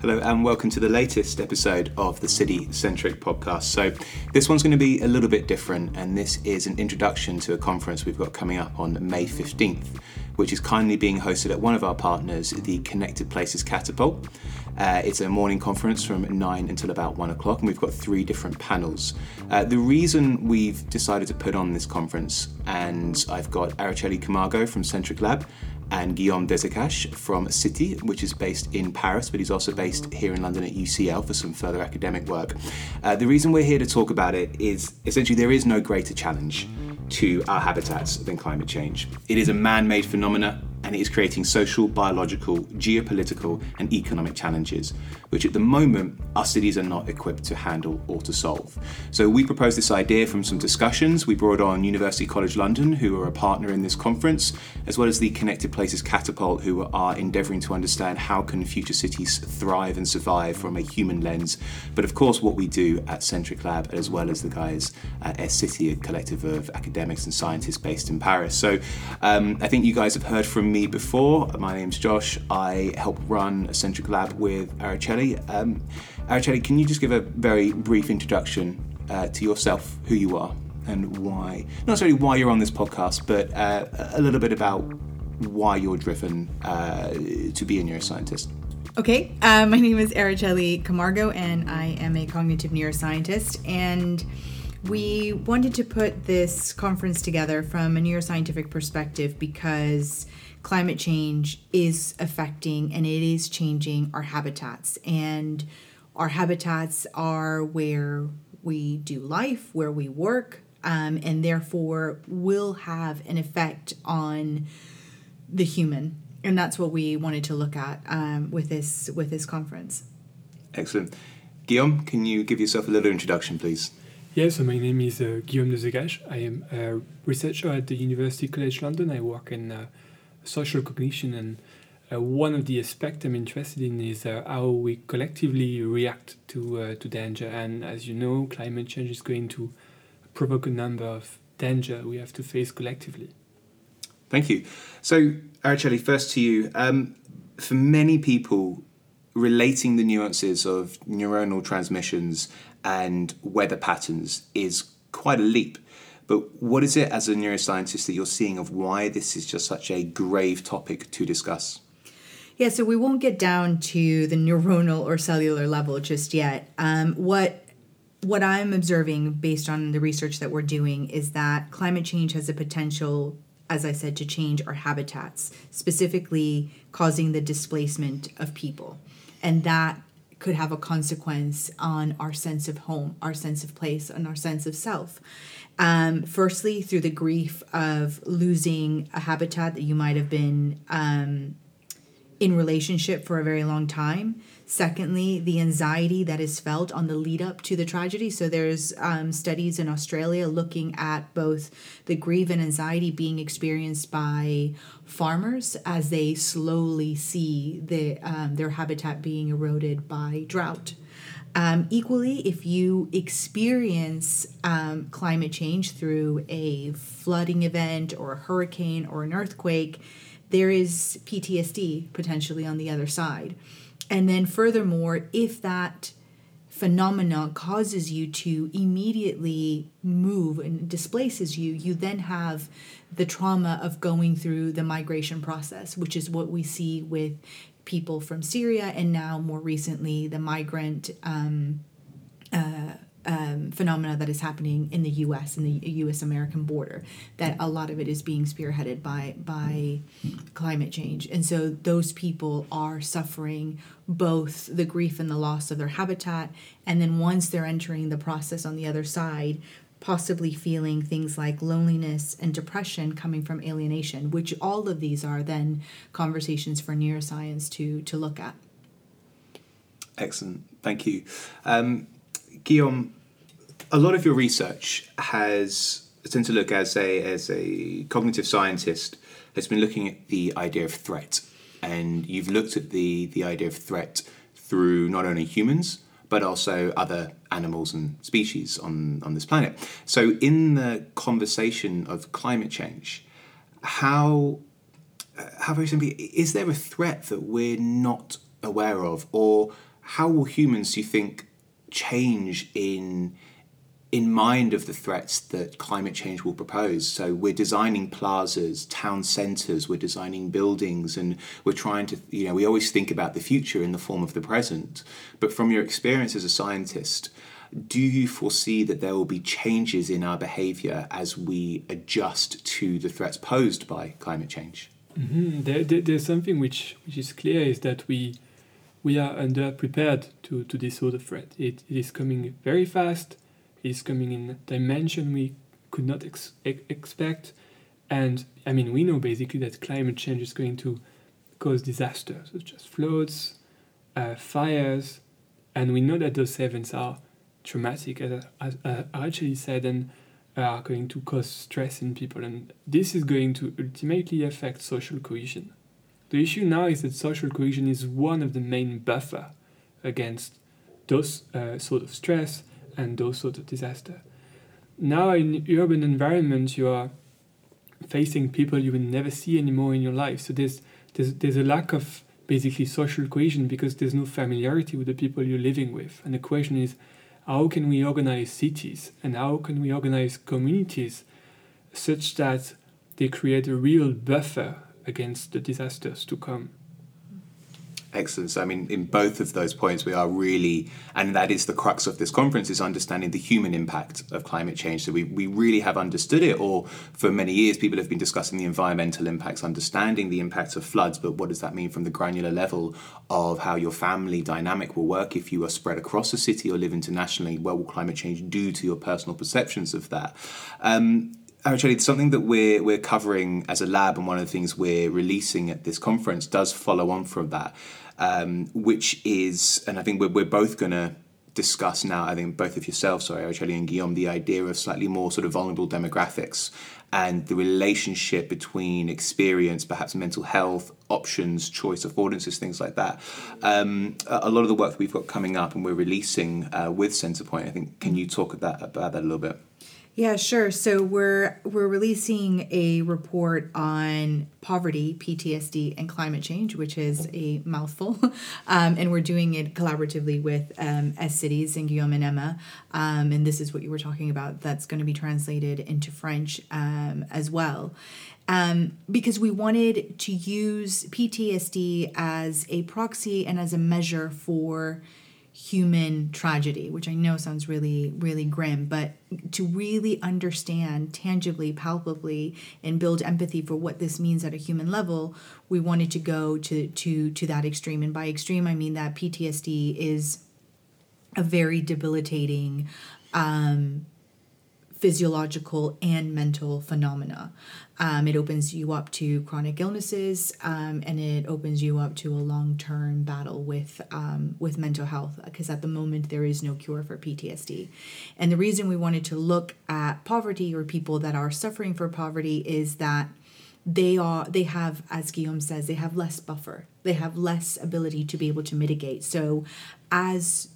Hello, and welcome to the latest episode of the City Centric podcast. So, this one's going to be a little bit different, and this is an introduction to a conference we've got coming up on May 15th, which is kindly being hosted at one of our partners, the Connected Places Catapult. Uh, it's a morning conference from 9 until about 1 o'clock, and we've got three different panels. Uh, the reason we've decided to put on this conference, and I've got Araceli Camargo from Centric Lab, and Guillaume Dezecache from City, which is based in Paris, but he's also based here in London at UCL for some further academic work. Uh, the reason we're here to talk about it is essentially there is no greater challenge to our habitats than climate change. It is a man made phenomena and it is creating social, biological, geopolitical, and economic challenges, which at the moment our cities are not equipped to handle or to solve. So we proposed this idea from some discussions. We brought on University College London, who are a partner in this conference, as well as the Connected Places Catapult, who are endeavouring to understand how can future cities thrive and survive from a human lens. But of course, what we do at Centric Lab, as well as the guys at S City, a collective of academics and scientists based in Paris. So um, I think you guys have heard from me before. My name's Josh. I help run Centric Lab with Araceli. Um, Araceli, can you just give a very brief introduction uh, to yourself, who you are, and why? Not necessarily why you're on this podcast, but uh, a little bit about why you're driven uh, to be a neuroscientist. Okay, uh, my name is Araceli Camargo, and I am a cognitive neuroscientist. And we wanted to put this conference together from a neuroscientific perspective because climate change is affecting and it is changing our habitats. And our habitats are where we do life, where we work, um, and therefore will have an effect on the human. And that's what we wanted to look at um, with this with this conference. Excellent. Guillaume, can you give yourself a little introduction, please? Yes, so my name is uh, Guillaume Dezecache. I am a researcher at the University College London. I work in uh, social cognition and uh, one of the aspects I'm interested in is uh, how we collectively react to uh, to danger. And as you know, climate change is going to provoke a number of danger we have to face collectively. Thank you. So, Araceli, first to you. Um, for many people, relating the nuances of neuronal transmissions and weather patterns is quite a leap. But what is it as a neuroscientist that you're seeing of why this is just such a grave topic to discuss? Yeah, so we won't get down to the neuronal or cellular level just yet. Um, what what I'm observing based on the research that we're doing is that climate change has a potential, as I said, to change our habitats, specifically causing the displacement of people. And that could have a consequence on our sense of home, our sense of place, and our sense of self. Um, firstly, through the grief of losing a habitat that you might have been um, in relationship for a very long time. Secondly, the anxiety that is felt on the lead up to the tragedy. So there's um, studies in Australia looking at both the grief and anxiety being experienced by farmers as they slowly see the um, their habitat being eroded by drought. Um, equally, if you experience um, climate change through a flooding event or a hurricane or an earthquake, there is PTSD potentially on the other side. And then, furthermore, if that phenomena causes you to immediately move and displaces you, you then have the trauma of going through the migration process, which is what we see with people from Syria and now more recently the migrant um, uh, um, phenomena that is happening in the U.S. and the U.S. American border. That a lot of it is being spearheaded by by climate change, and so those people are suffering both the grief and the loss of their habitat, and then once they're entering the process on the other side, possibly feeling things like loneliness and depression coming from alienation, which all of these are then conversations for neuroscience to to look at. Excellent, thank you, um, Guillaume a lot of your research has tend to look as a as a cognitive scientist has been looking at the idea of threat, and you've looked at the the idea of threat through not only humans but also other animals and species on on this planet. So, in the conversation of climate change, how how very simply is there a threat that we're not aware of, or how will humans, do you think, change in in mind of the threats that climate change will propose. So we're designing plazas, town centres, we're designing buildings, and we're trying to, you know, we always think about the future in the form of the present. But from your experience as a scientist, do you foresee that there will be changes in our behaviour as we adjust to the threats posed by climate change? Mm-hmm. There, there, there's something which, which is clear is that we we are underprepared to, to this sort of threat. It, it is coming very fast is coming in dimension we could not ex- expect. And I mean, we know basically that climate change is going to cause disasters such as floods, uh, fires, and we know that those events are traumatic, as, as Araceli said, and are going to cause stress in people. And this is going to ultimately affect social cohesion. The issue now is that social cohesion is one of the main buffer against those uh, sort of stress and those sorts of disaster. Now in urban environment, you are facing people you will never see anymore in your life. So there's there's there's a lack of basically social cohesion because there's no familiarity with the people you're living with. And the question is, how can we organize cities and how can we organize communities such that they create a real buffer against the disasters to come? Excellent. So, I mean, in both of those points, we are really, and that is the crux of this conference, is understanding the human impact of climate change. So, we, we really have understood it, or for many years, people have been discussing the environmental impacts, understanding the impacts of floods, but what does that mean from the granular level of how your family dynamic will work if you are spread across a city or live internationally? What will climate change do to your personal perceptions of that? Um, Actually, something that we're we're covering as a lab, and one of the things we're releasing at this conference does follow on from that, um, which is, and I think we're, we're both going to discuss now. I think both of yourselves, sorry, Araceli and Guillaume, the idea of slightly more sort of vulnerable demographics and the relationship between experience, perhaps mental health, options, choice, affordances, things like that. Um, a lot of the work that we've got coming up and we're releasing uh, with Centrepoint, I think, can you talk about that a little bit? Yeah, sure. So we're we're releasing a report on poverty, PTSD, and climate change, which is a mouthful, um, and we're doing it collaboratively with um, S Cities and Guillaume and Emma. Um, and this is what you were talking about. That's going to be translated into French um, as well. Um, because we wanted to use PTSD as a proxy and as a measure for human tragedy, which I know sounds really, really grim, but to really understand tangibly, palpably, and build empathy for what this means at a human level, we wanted to go to to to that extreme. And by extreme, I mean that PTSD is a very debilitating um, physiological and mental phenomena. Um, it opens you up to chronic illnesses, um, and it opens you up to a long-term battle with um, with mental health. Because at the moment there is no cure for PTSD, and the reason we wanted to look at poverty or people that are suffering for poverty is that they are they have as guillaume says they have less buffer they have less ability to be able to mitigate so as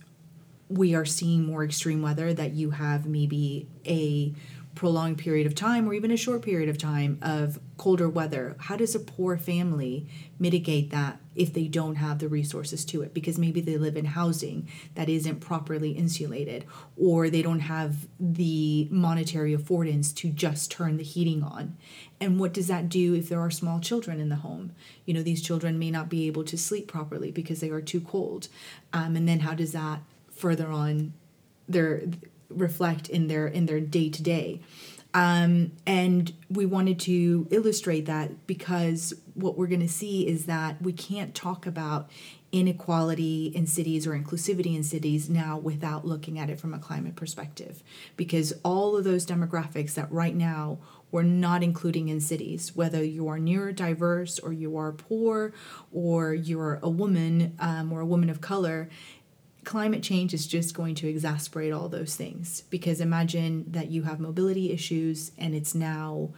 we are seeing more extreme weather that you have maybe a prolonged period of time or even a short period of time of colder weather. How does a poor family mitigate that if they don't have the resources to it? Because maybe they live in housing that isn't properly insulated or they don't have the monetary affordance to just turn the heating on. And what does that do if there are small children in the home? You know these children may not be able to sleep properly because they are too cold. Um, and then how does that further on their reflect in their in their day to day um, and we wanted to illustrate that because what we're going to see is that we can't talk about inequality in cities or inclusivity in cities now without looking at it from a climate perspective. Because all of those demographics that right now we're not including in cities, whether you are neurodiverse or you are poor or you're a woman um, or a woman of color, climate change is just going to exacerbate all those things. Because imagine that you have mobility issues and it's now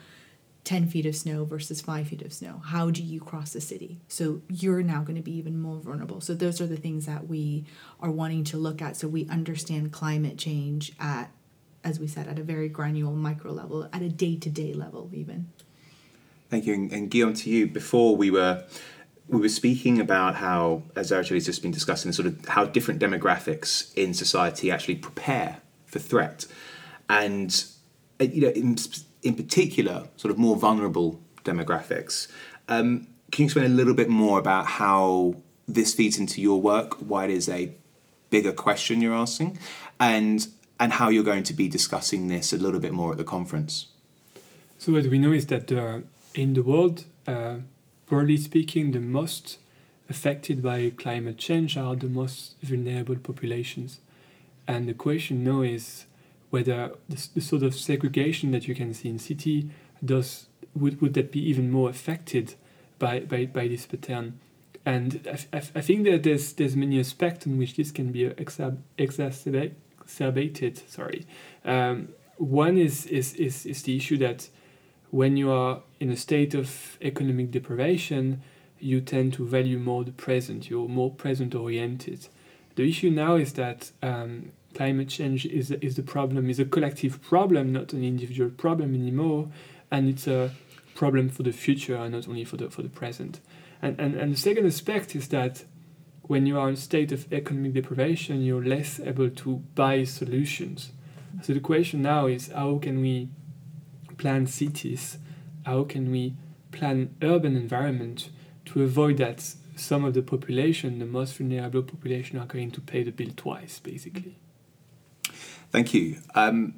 10 feet of snow versus 5 feet of snow. How do you cross the city? So you're now going to be even more vulnerable. So those are the things that we are wanting to look at so we understand climate change at as we said at a very granular micro level at a day-to-day level even. Thank you and, and guillaume to you. Before we were we were speaking about how, as Araceli's just been discussing, sort of how different demographics in society actually prepare for threat, and uh, you know, in, in particular, sort of more vulnerable demographics. Um, can you explain a little bit more about how this feeds into your work? Why it is a bigger question you're asking, and and how you're going to be discussing this a little bit more at the conference. So what we know is that uh, in the world. Uh, broadly speaking, the most affected by climate change are the most vulnerable populations. And the question now is whether the, the sort of segregation that you can see in city does would, would that be even more affected by, by, by this pattern? And I, I, I think that there's there's many aspects in which this can be exacerb, exacerbated. Sorry, um, one is, is is is the issue that when you are in a state of economic deprivation, you tend to value more the present, you're more present oriented. The issue now is that um, climate change is, is the problem, is a collective problem, not an individual problem anymore, and it's a problem for the future and not only for the, for the present. And, and, and the second aspect is that when you are in a state of economic deprivation, you're less able to buy solutions. So the question now is how can we plan cities, how can we plan urban environment to avoid that some of the population, the most vulnerable population, are going to pay the bill twice, basically. Thank you. Um,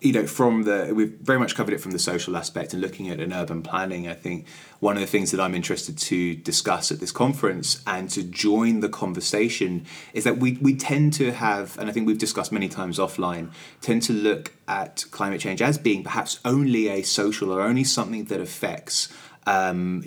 you know, from the we've very much covered it from the social aspect and looking at an urban planning. I think one of the things that I'm interested to discuss at this conference and to join the conversation is that we we tend to have, and I think we've discussed many times offline, tend to look at climate change as being perhaps only a social or only something that affects. Um,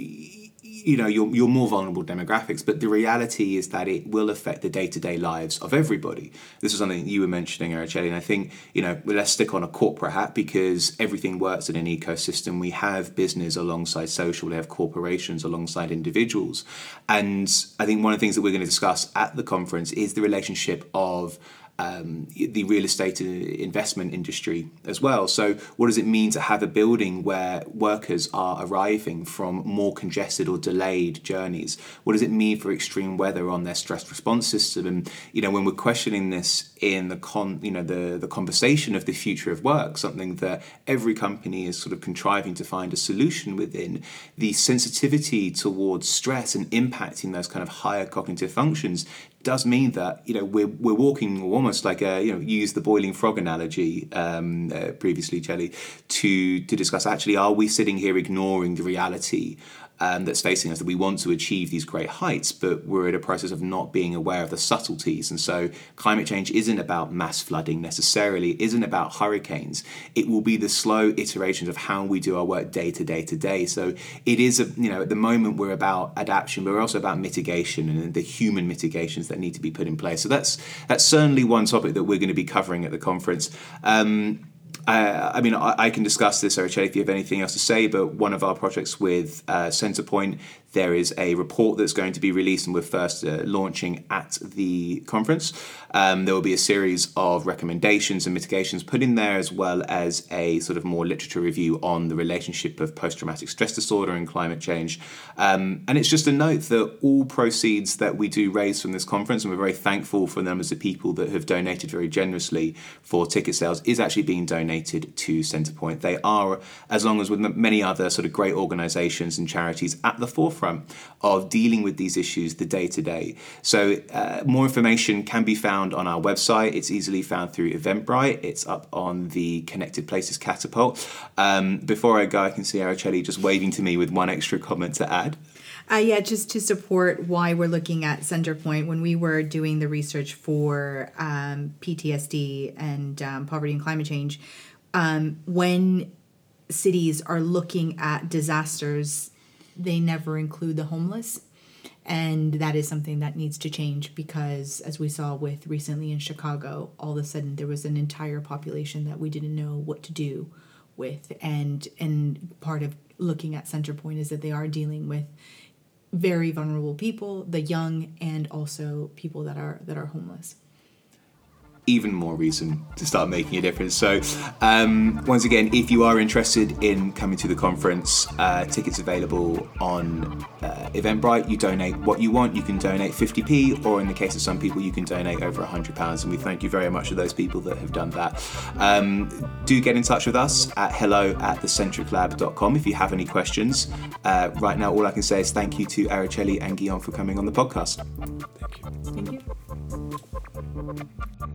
you know your, your more vulnerable demographics but the reality is that it will affect the day-to-day lives of everybody. This is something you were mentioning Araceli and I think you know let's stick on a corporate hat because everything works in an ecosystem. We have business alongside social we have corporations alongside individuals. And I think one of the things that we're going to discuss at the conference is the relationship of um, the real estate investment industry as well. So, what does it mean to have a building where workers are arriving from more congested or delayed journeys? What does it mean for extreme weather on their stress response system? And you know, when we're questioning this in the con, you know, the the conversation of the future of work, something that every company is sort of contriving to find a solution within, the sensitivity towards stress and impacting those kind of higher cognitive functions does mean that you know we're, we're walking almost like a you know use the boiling frog analogy um, uh, previously, Jelly, to to discuss actually are we sitting here ignoring the reality um, that's facing us that we want to achieve these great heights, but we're in a process of not being aware of the subtleties. And so, climate change isn't about mass flooding necessarily, isn't about hurricanes. It will be the slow iterations of how we do our work day to day to day. So, it is, a, you know, at the moment we're about adaptation, but we're also about mitigation and the human mitigations that need to be put in place. So, that's that's certainly one topic that we're going to be covering at the conference. Um, uh, I mean, I, I, can discuss this, Araceli, if you have anything else to say, but one of our projects with uh, Centrepoint there is a report that's going to be released, and we're first uh, launching at the conference. Um, there will be a series of recommendations and mitigations put in there, as well as a sort of more literature review on the relationship of post traumatic stress disorder and climate change. Um, and it's just a note that all proceeds that we do raise from this conference, and we're very thankful for them as the people that have donated very generously for ticket sales, is actually being donated to Centrepoint. They are, as long as with many other sort of great organisations and charities, at the forefront forefront of dealing with these issues the day to day. So, uh, more information can be found on our website. It's easily found through Eventbrite. It's up on the Connected Places catapult. Um, before I go, I can see Araceli just waving to me with one extra comment to add. Uh, yeah, just to support why we're looking at Centrepoint, when we were doing the research for um, PTSD and um, poverty and climate change, um, when cities are looking at disasters they never include the homeless. And that is something that needs to change because, as we saw with recently in Chicago, all of a sudden there was an entire population that we didn't know what to do with. And and part of looking at Centrepoint is that they are dealing with very vulnerable people, the young, and also people that are that are homeless. Even more reason to start making a difference. So, um, once again, if you are interested in coming to the conference, uh, tickets available on uh, Eventbrite. You donate what you want. You can donate 50p, or in the case of some people, you can donate over £100. And we thank you very much to those people that have done that. Um, do get in touch with us at hello at thecentriclab.com if you have any questions. Uh, right now, all I can say is thank you to Araceli and Guillaume for coming on the podcast. Thank you. Thank you.